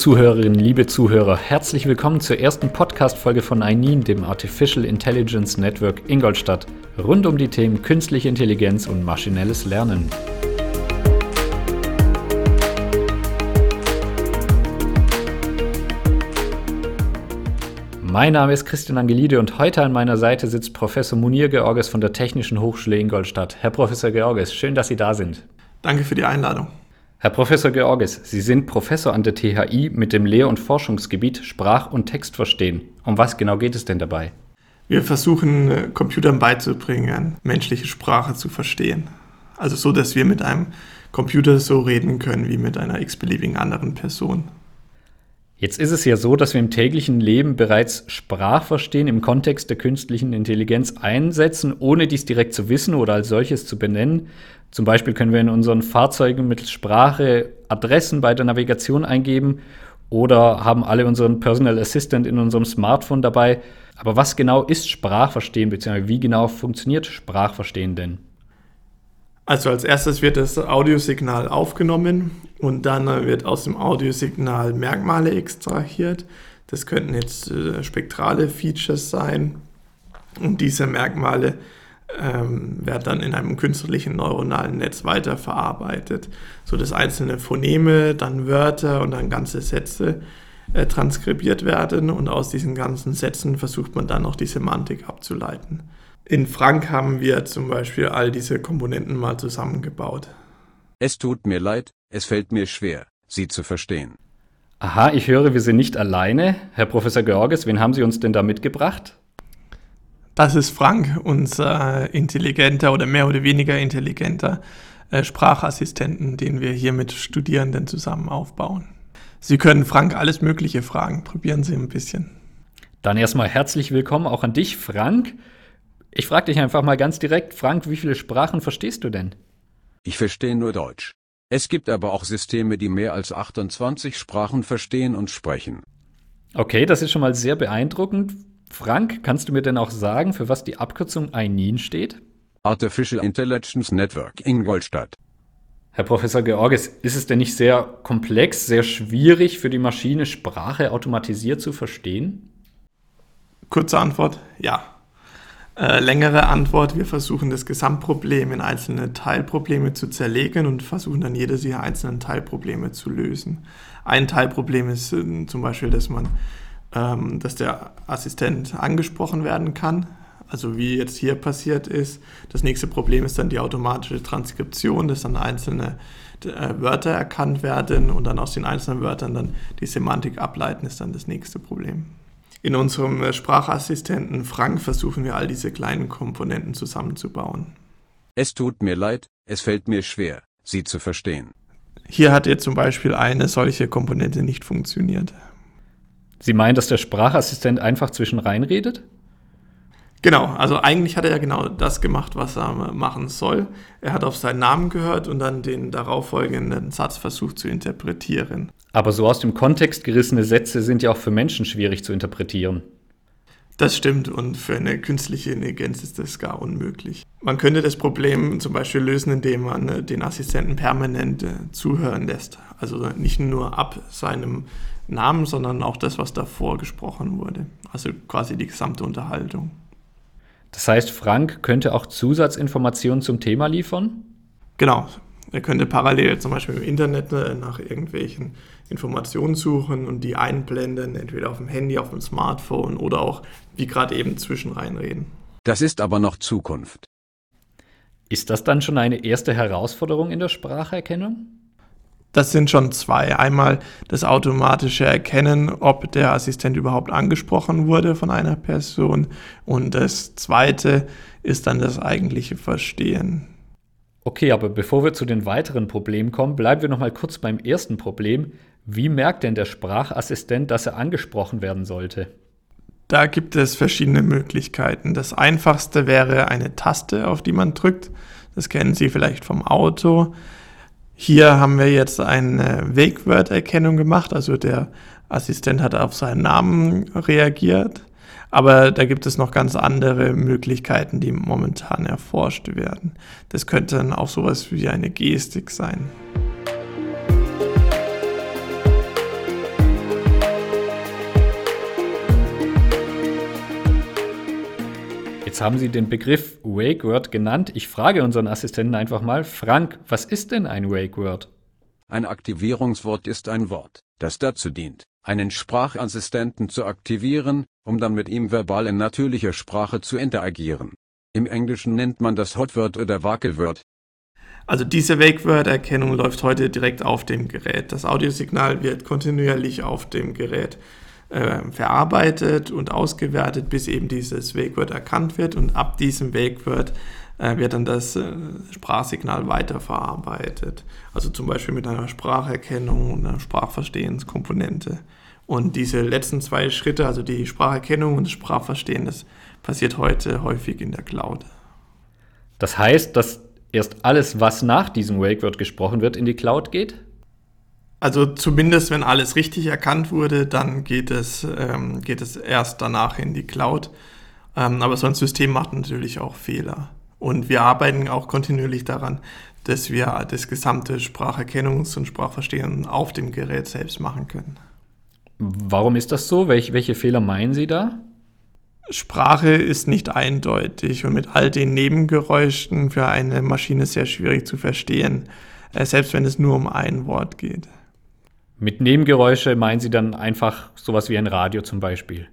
Zuhörerinnen, liebe Zuhörer, herzlich willkommen zur ersten Podcast-Folge von ININ, dem Artificial Intelligence Network Ingolstadt, rund um die Themen künstliche Intelligenz und maschinelles Lernen. Mein Name ist Christian Angelide und heute an meiner Seite sitzt Professor Munir Georges von der Technischen Hochschule Ingolstadt. Herr Professor Georges, schön, dass Sie da sind. Danke für die Einladung. Herr Professor Georges, Sie sind Professor an der THI mit dem Lehr- und Forschungsgebiet Sprach- und Textverstehen. Um was genau geht es denn dabei? Wir versuchen äh, Computern beizubringen, menschliche Sprache zu verstehen. Also so, dass wir mit einem Computer so reden können wie mit einer x-beliebigen anderen Person. Jetzt ist es ja so, dass wir im täglichen Leben bereits Sprachverstehen im Kontext der künstlichen Intelligenz einsetzen, ohne dies direkt zu wissen oder als solches zu benennen. Zum Beispiel können wir in unseren Fahrzeugen mittels Sprache Adressen bei der Navigation eingeben oder haben alle unseren Personal Assistant in unserem Smartphone dabei. Aber was genau ist Sprachverstehen, beziehungsweise wie genau funktioniert Sprachverstehen denn? Also als erstes wird das Audiosignal aufgenommen und dann wird aus dem Audiosignal Merkmale extrahiert. Das könnten jetzt äh, spektrale Features sein. Und diese Merkmale ähm, werden dann in einem künstlichen neuronalen Netz weiterverarbeitet, sodass einzelne Phoneme, dann Wörter und dann ganze Sätze äh, transkribiert werden. Und aus diesen ganzen Sätzen versucht man dann auch die Semantik abzuleiten. In Frank haben wir zum Beispiel all diese Komponenten mal zusammengebaut. Es tut mir leid, es fällt mir schwer, Sie zu verstehen. Aha, ich höre, wir sind nicht alleine. Herr Professor Georges, wen haben Sie uns denn da mitgebracht? Das ist Frank, unser intelligenter oder mehr oder weniger intelligenter äh, Sprachassistenten, den wir hier mit Studierenden zusammen aufbauen. Sie können Frank alles Mögliche fragen. Probieren Sie ein bisschen. Dann erstmal herzlich willkommen auch an dich, Frank. Ich frage dich einfach mal ganz direkt, Frank, wie viele Sprachen verstehst du denn? Ich verstehe nur Deutsch. Es gibt aber auch Systeme, die mehr als 28 Sprachen verstehen und sprechen. Okay, das ist schon mal sehr beeindruckend. Frank, kannst du mir denn auch sagen, für was die Abkürzung ININ steht? Artificial Intelligence Network Ingolstadt. Herr Professor Georges, ist es denn nicht sehr komplex, sehr schwierig für die Maschine, Sprache automatisiert zu verstehen? Kurze Antwort, ja. Äh, längere Antwort, wir versuchen das Gesamtproblem in einzelne Teilprobleme zu zerlegen und versuchen dann jedes dieser einzelnen Teilprobleme zu lösen. Ein Teilproblem ist äh, zum Beispiel, dass man, ähm, dass der Assistent angesprochen werden kann. Also wie jetzt hier passiert ist. Das nächste Problem ist dann die automatische Transkription, dass dann einzelne äh, Wörter erkannt werden und dann aus den einzelnen Wörtern dann die Semantik ableiten, ist dann das nächste Problem. In unserem äh, Sprachassistenten Frank versuchen wir all diese kleinen Komponenten zusammenzubauen. Es tut mir leid, es fällt mir schwer, sie zu verstehen. Hier hat jetzt zum Beispiel eine solche Komponente nicht funktioniert. Sie meinen, dass der Sprachassistent einfach zwischen reinredet? Genau, also eigentlich hat er ja genau das gemacht, was er machen soll. Er hat auf seinen Namen gehört und dann den darauffolgenden Satz versucht zu interpretieren. Aber so aus dem Kontext gerissene Sätze sind ja auch für Menschen schwierig zu interpretieren. Das stimmt und für eine künstliche Intelligenz ist das gar unmöglich. Man könnte das Problem zum Beispiel lösen, indem man äh, den Assistenten permanent äh, zuhören lässt. Also nicht nur ab seinem Namen, sondern auch das, was davor gesprochen wurde. Also quasi die gesamte Unterhaltung. Das heißt, Frank könnte auch Zusatzinformationen zum Thema liefern? Genau. Er könnte parallel zum Beispiel im Internet äh, nach irgendwelchen Informationen suchen und die einblenden, entweder auf dem Handy, auf dem Smartphone oder auch, wie gerade eben, zwischen reinreden. Das ist aber noch Zukunft. Ist das dann schon eine erste Herausforderung in der Spracherkennung? Das sind schon zwei. Einmal das automatische Erkennen, ob der Assistent überhaupt angesprochen wurde von einer Person. Und das zweite ist dann das eigentliche Verstehen. Okay, aber bevor wir zu den weiteren Problemen kommen, bleiben wir noch mal kurz beim ersten Problem. Wie merkt denn der Sprachassistent, dass er angesprochen werden sollte? Da gibt es verschiedene Möglichkeiten. Das einfachste wäre eine Taste, auf die man drückt. Das kennen Sie vielleicht vom Auto. Hier haben wir jetzt eine Wegwörterkennung gemacht, also der Assistent hat auf seinen Namen reagiert, aber da gibt es noch ganz andere Möglichkeiten, die momentan erforscht werden. Das könnte dann auch sowas wie eine Gestik sein. Jetzt haben Sie den Begriff Wake Word genannt. Ich frage unseren Assistenten einfach mal, Frank, was ist denn ein Wake Word? Ein Aktivierungswort ist ein Wort, das dazu dient, einen Sprachassistenten zu aktivieren, um dann mit ihm verbal in natürlicher Sprache zu interagieren. Im Englischen nennt man das Hotword oder Wackelword. Also diese Wake-Word-Erkennung läuft heute direkt auf dem Gerät. Das Audiosignal wird kontinuierlich auf dem Gerät äh, verarbeitet und ausgewertet, bis eben dieses Wake-Word erkannt wird und ab diesem Wake-Word äh, wird dann das äh, Sprachsignal weiterverarbeitet. Also zum Beispiel mit einer Spracherkennung und einer Sprachverstehenskomponente. Und diese letzten zwei Schritte, also die Spracherkennung und das Sprachverstehen, das passiert heute häufig in der Cloud. Das heißt, dass erst alles, was nach diesem Wake-Word gesprochen wird, in die Cloud geht? Also zumindest, wenn alles richtig erkannt wurde, dann geht es, ähm, geht es erst danach in die Cloud. Ähm, aber so ein System macht natürlich auch Fehler. Und wir arbeiten auch kontinuierlich daran, dass wir das gesamte Spracherkennungs- und Sprachverstehen auf dem Gerät selbst machen können. Warum ist das so? Welche, welche Fehler meinen Sie da? Sprache ist nicht eindeutig und mit all den Nebengeräuschen für eine Maschine sehr schwierig zu verstehen, äh, selbst wenn es nur um ein Wort geht. Mit Nebengeräusche meinen Sie dann einfach sowas wie ein Radio zum Beispiel?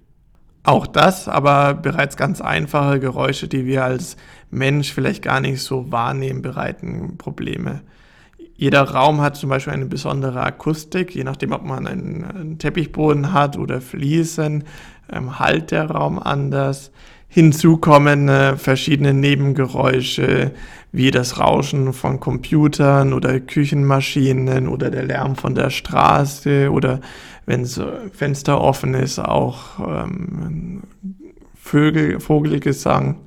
Auch das, aber bereits ganz einfache Geräusche, die wir als Mensch vielleicht gar nicht so wahrnehmen, bereiten Probleme. Jeder Raum hat zum Beispiel eine besondere Akustik, je nachdem, ob man einen, einen Teppichboden hat oder Fliesen, ähm, halt der Raum anders. Hinzu kommen äh, verschiedene Nebengeräusche, wie das Rauschen von Computern oder Küchenmaschinen oder der Lärm von der Straße oder wenn das Fenster offen ist, auch ähm, Vögel, Vogelgesang.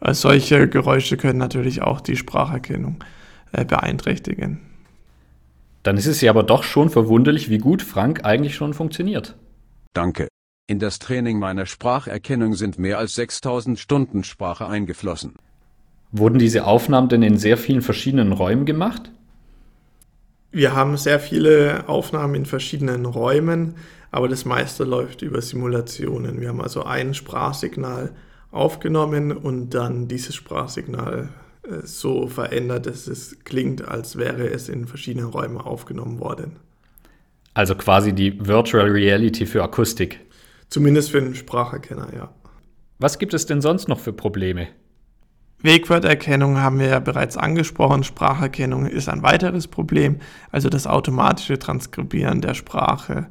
Äh, solche Geräusche können natürlich auch die Spracherkennung äh, beeinträchtigen. Dann ist es ja aber doch schon verwunderlich, wie gut Frank eigentlich schon funktioniert. Danke. In das Training meiner Spracherkennung sind mehr als 6000 Stunden Sprache eingeflossen. Wurden diese Aufnahmen denn in sehr vielen verschiedenen Räumen gemacht? Wir haben sehr viele Aufnahmen in verschiedenen Räumen, aber das meiste läuft über Simulationen. Wir haben also ein Sprachsignal aufgenommen und dann dieses Sprachsignal so verändert, dass es klingt, als wäre es in verschiedenen Räumen aufgenommen worden. Also quasi die Virtual Reality für Akustik. Zumindest für einen Spracherkenner, ja. Was gibt es denn sonst noch für Probleme? Wegworterkennung haben wir ja bereits angesprochen. Spracherkennung ist ein weiteres Problem, also das automatische Transkribieren der Sprache.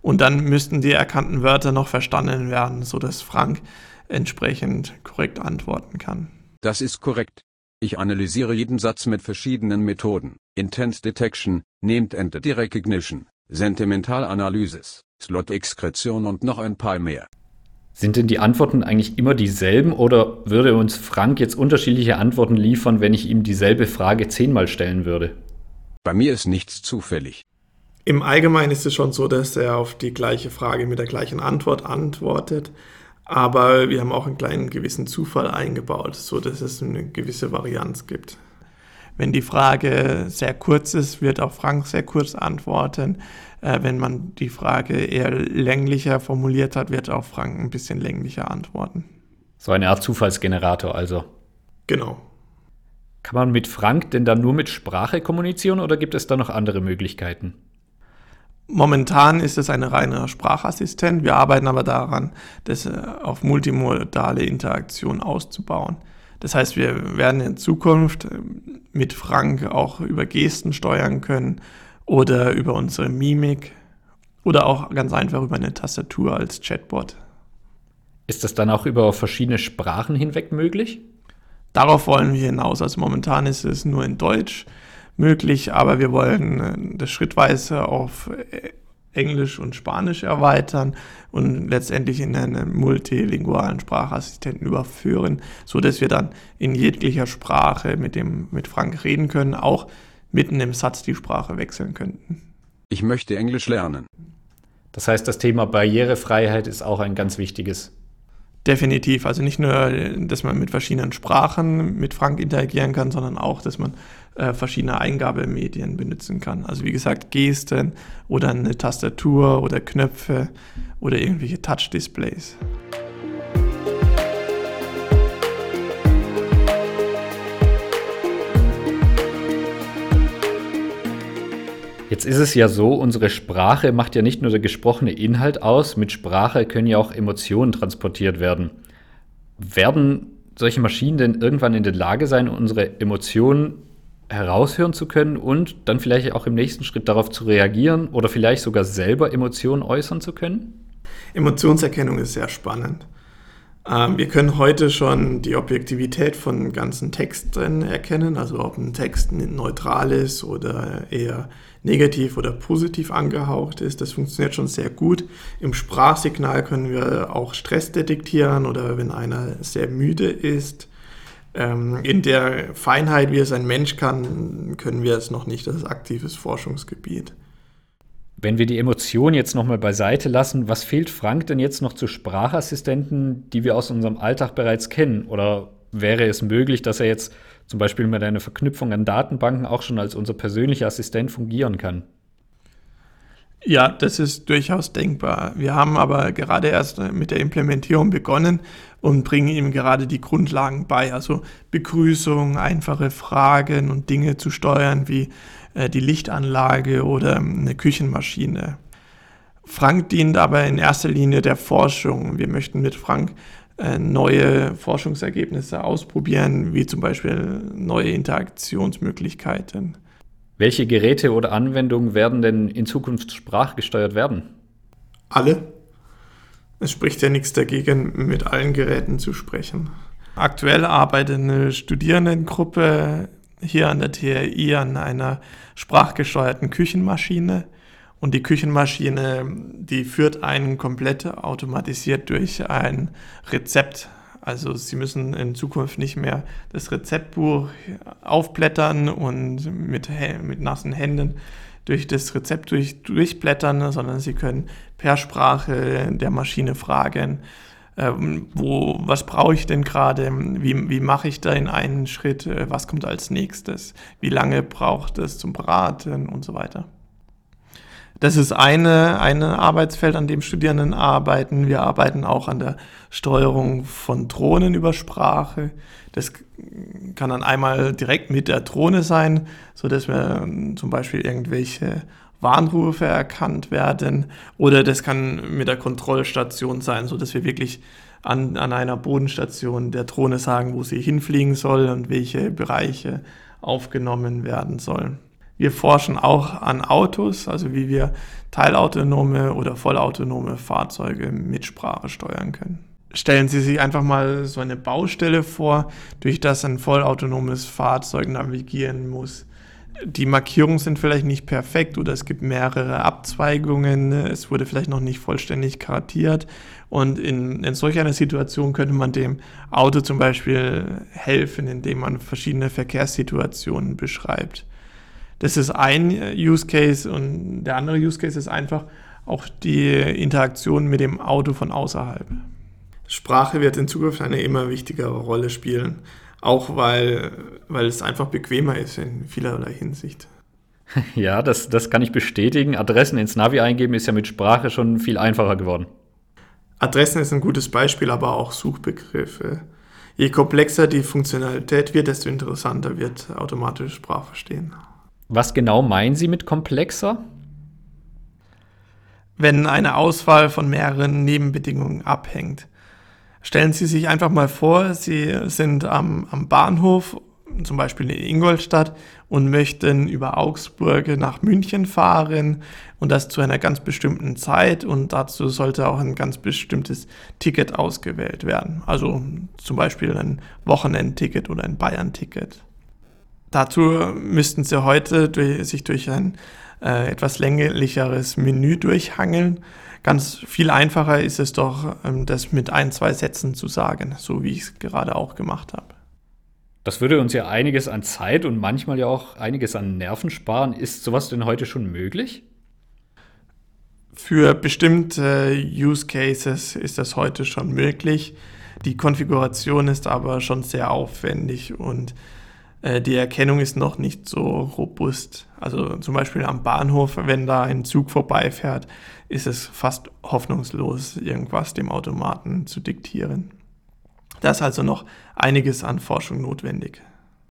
Und dann müssten die erkannten Wörter noch verstanden werden, sodass Frank entsprechend korrekt antworten kann. Das ist korrekt. Ich analysiere jeden Satz mit verschiedenen Methoden. Intent Detection, Named Entity Recognition, Sentimentalanalysis, Slot-Exkretion und noch ein paar mehr. Sind denn die Antworten eigentlich immer dieselben oder würde uns Frank jetzt unterschiedliche Antworten liefern, wenn ich ihm dieselbe Frage zehnmal stellen würde? Bei mir ist nichts zufällig. Im Allgemeinen ist es schon so, dass er auf die gleiche Frage mit der gleichen Antwort antwortet. Aber wir haben auch einen kleinen gewissen Zufall eingebaut, so dass es eine gewisse Varianz gibt. Wenn die Frage sehr kurz ist, wird auch Frank sehr kurz antworten. Äh, wenn man die Frage eher länglicher formuliert hat, wird auch Frank ein bisschen länglicher antworten. So eine Art Zufallsgenerator also. Genau. Kann man mit Frank denn dann nur mit Sprache kommunizieren oder gibt es da noch andere Möglichkeiten? Momentan ist es ein reiner Sprachassistent. Wir arbeiten aber daran, das äh, auf multimodale Interaktion auszubauen. Das heißt, wir werden in Zukunft äh, mit Frank auch über Gesten steuern können oder über unsere Mimik oder auch ganz einfach über eine Tastatur als Chatbot. Ist das dann auch über verschiedene Sprachen hinweg möglich? Darauf wollen wir hinaus. Also momentan ist es nur in Deutsch möglich, aber wir wollen äh, das schrittweise auf äh, Englisch und Spanisch erweitern und letztendlich in einen multilingualen Sprachassistenten überführen, so dass wir dann in jeglicher Sprache mit dem mit Frank reden können, auch mitten im Satz die Sprache wechseln könnten. Ich möchte Englisch lernen. Das heißt, das Thema Barrierefreiheit ist auch ein ganz wichtiges. Definitiv. Also nicht nur, dass man mit verschiedenen Sprachen mit Frank interagieren kann, sondern auch, dass man äh, verschiedene Eingabemedien benutzen kann. Also wie gesagt, Gesten oder eine Tastatur oder Knöpfe oder irgendwelche Touch-Displays. Jetzt ist es ja so, unsere Sprache macht ja nicht nur der gesprochene Inhalt aus, mit Sprache können ja auch Emotionen transportiert werden. Werden solche Maschinen denn irgendwann in der Lage sein, unsere Emotionen heraushören zu können und dann vielleicht auch im nächsten Schritt darauf zu reagieren oder vielleicht sogar selber Emotionen äußern zu können? Emotionserkennung ist sehr spannend. Ähm, wir können heute schon die Objektivität von ganzen Texten erkennen, also ob ein Text neutral ist oder eher negativ oder positiv angehaucht ist. Das funktioniert schon sehr gut. Im Sprachsignal können wir auch Stress detektieren oder wenn einer sehr müde ist. Ähm, in der Feinheit, wie es ein Mensch kann, können wir es noch nicht. Das ist aktives Forschungsgebiet. Wenn wir die Emotionen jetzt nochmal beiseite lassen, was fehlt Frank denn jetzt noch zu Sprachassistenten, die wir aus unserem Alltag bereits kennen? Oder wäre es möglich, dass er jetzt zum Beispiel mit einer Verknüpfung an Datenbanken auch schon als unser persönlicher Assistent fungieren kann? Ja, das ist durchaus denkbar. Wir haben aber gerade erst mit der Implementierung begonnen und bringen ihm gerade die Grundlagen bei, also Begrüßung, einfache Fragen und Dinge zu steuern wie äh, die Lichtanlage oder eine Küchenmaschine. Frank dient aber in erster Linie der Forschung. Wir möchten mit Frank äh, neue Forschungsergebnisse ausprobieren, wie zum Beispiel neue Interaktionsmöglichkeiten. Welche Geräte oder Anwendungen werden denn in Zukunft sprachgesteuert werden? Alle. Es spricht ja nichts dagegen, mit allen Geräten zu sprechen. Aktuell arbeitet eine Studierendengruppe hier an der TRI an einer sprachgesteuerten Küchenmaschine. Und die Küchenmaschine, die führt einen komplett automatisiert durch ein Rezept. Also Sie müssen in Zukunft nicht mehr das Rezeptbuch aufblättern und mit, mit nassen Händen durch das Rezept durch, durchblättern, sondern Sie können per Sprache der Maschine fragen, ähm, wo, was brauche ich denn gerade, wie, wie mache ich da in einen Schritt, äh, was kommt als nächstes, wie lange braucht es zum Braten und so weiter. Das ist eine, eine Arbeitsfeld, an dem Studierenden arbeiten. Wir arbeiten auch an der Steuerung von Drohnen über Sprache. Das kann dann einmal direkt mit der Drohne sein, so dass wir zum Beispiel irgendwelche Warnrufe erkannt werden. Oder das kann mit der Kontrollstation sein, so dass wir wirklich an, an einer Bodenstation der Drohne sagen, wo sie hinfliegen soll und welche Bereiche aufgenommen werden sollen. Wir forschen auch an Autos, also wie wir teilautonome oder vollautonome Fahrzeuge mit Sprache steuern können. Stellen Sie sich einfach mal so eine Baustelle vor, durch das ein vollautonomes Fahrzeug navigieren muss. Die Markierungen sind vielleicht nicht perfekt oder es gibt mehrere Abzweigungen, es wurde vielleicht noch nicht vollständig kartiert. Und in, in solch einer Situation könnte man dem Auto zum Beispiel helfen, indem man verschiedene Verkehrssituationen beschreibt. Das ist ein äh, Use Case und der andere Use Case ist einfach auch die Interaktion mit dem Auto von außerhalb. Sprache wird in Zukunft eine immer wichtigere Rolle spielen, auch weil, weil es einfach bequemer ist in vielerlei Hinsicht. Ja, das, das kann ich bestätigen. Adressen ins Navi eingeben ist ja mit Sprache schon viel einfacher geworden. Adressen ist ein gutes Beispiel, aber auch Suchbegriffe. Je komplexer die Funktionalität wird, desto interessanter wird automatisch Sprachverstehen. Was genau meinen Sie mit komplexer? Wenn eine Auswahl von mehreren Nebenbedingungen abhängt. Stellen Sie sich einfach mal vor, Sie sind am, am Bahnhof, zum Beispiel in Ingolstadt, und möchten über Augsburg nach München fahren und das zu einer ganz bestimmten Zeit und dazu sollte auch ein ganz bestimmtes Ticket ausgewählt werden. Also zum Beispiel ein Wochenendticket oder ein Bayern-Ticket. Dazu müssten Sie heute durch, sich durch ein äh, etwas länglicheres Menü durchhangeln. Ganz viel einfacher ist es doch, ähm, das mit ein, zwei Sätzen zu sagen, so wie ich es gerade auch gemacht habe. Das würde uns ja einiges an Zeit und manchmal ja auch einiges an Nerven sparen. Ist sowas denn heute schon möglich? Für bestimmte Use Cases ist das heute schon möglich. Die Konfiguration ist aber schon sehr aufwendig und die Erkennung ist noch nicht so robust. Also zum Beispiel am Bahnhof, wenn da ein Zug vorbeifährt, ist es fast hoffnungslos, irgendwas dem Automaten zu diktieren. Da ist also noch einiges an Forschung notwendig.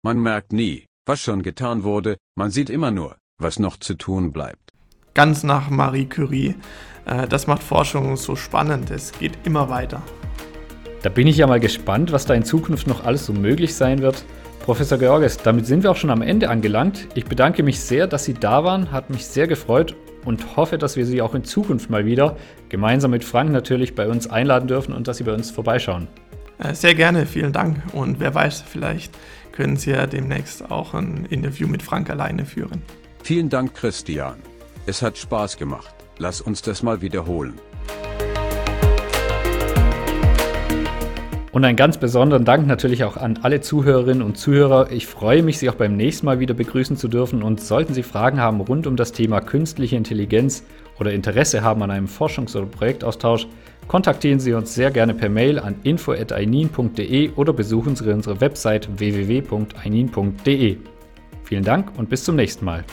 Man merkt nie, was schon getan wurde, man sieht immer nur, was noch zu tun bleibt. Ganz nach Marie Curie. Äh, das macht Forschung so spannend. Es geht immer weiter. Da bin ich ja mal gespannt, was da in Zukunft noch alles so möglich sein wird. Professor Georges, damit sind wir auch schon am Ende angelangt. Ich bedanke mich sehr, dass Sie da waren, hat mich sehr gefreut und hoffe, dass wir Sie auch in Zukunft mal wieder, gemeinsam mit Frank natürlich, bei uns einladen dürfen und dass Sie bei uns vorbeischauen. Äh, sehr gerne, vielen Dank. Und wer weiß, vielleicht können Sie ja demnächst auch ein Interview mit Frank alleine führen. Vielen Dank, Christian. Es hat Spaß gemacht. Lass uns das mal wiederholen. Und einen ganz besonderen Dank natürlich auch an alle Zuhörerinnen und Zuhörer. Ich freue mich, Sie auch beim nächsten Mal wieder begrüßen zu dürfen. Und sollten Sie Fragen haben rund um das Thema künstliche Intelligenz oder Interesse haben an einem Forschungs- oder Projektaustausch, kontaktieren Sie uns sehr gerne per Mail an info.einin.de oder besuchen Sie unsere Website www.einin.de. Vielen Dank und bis zum nächsten Mal.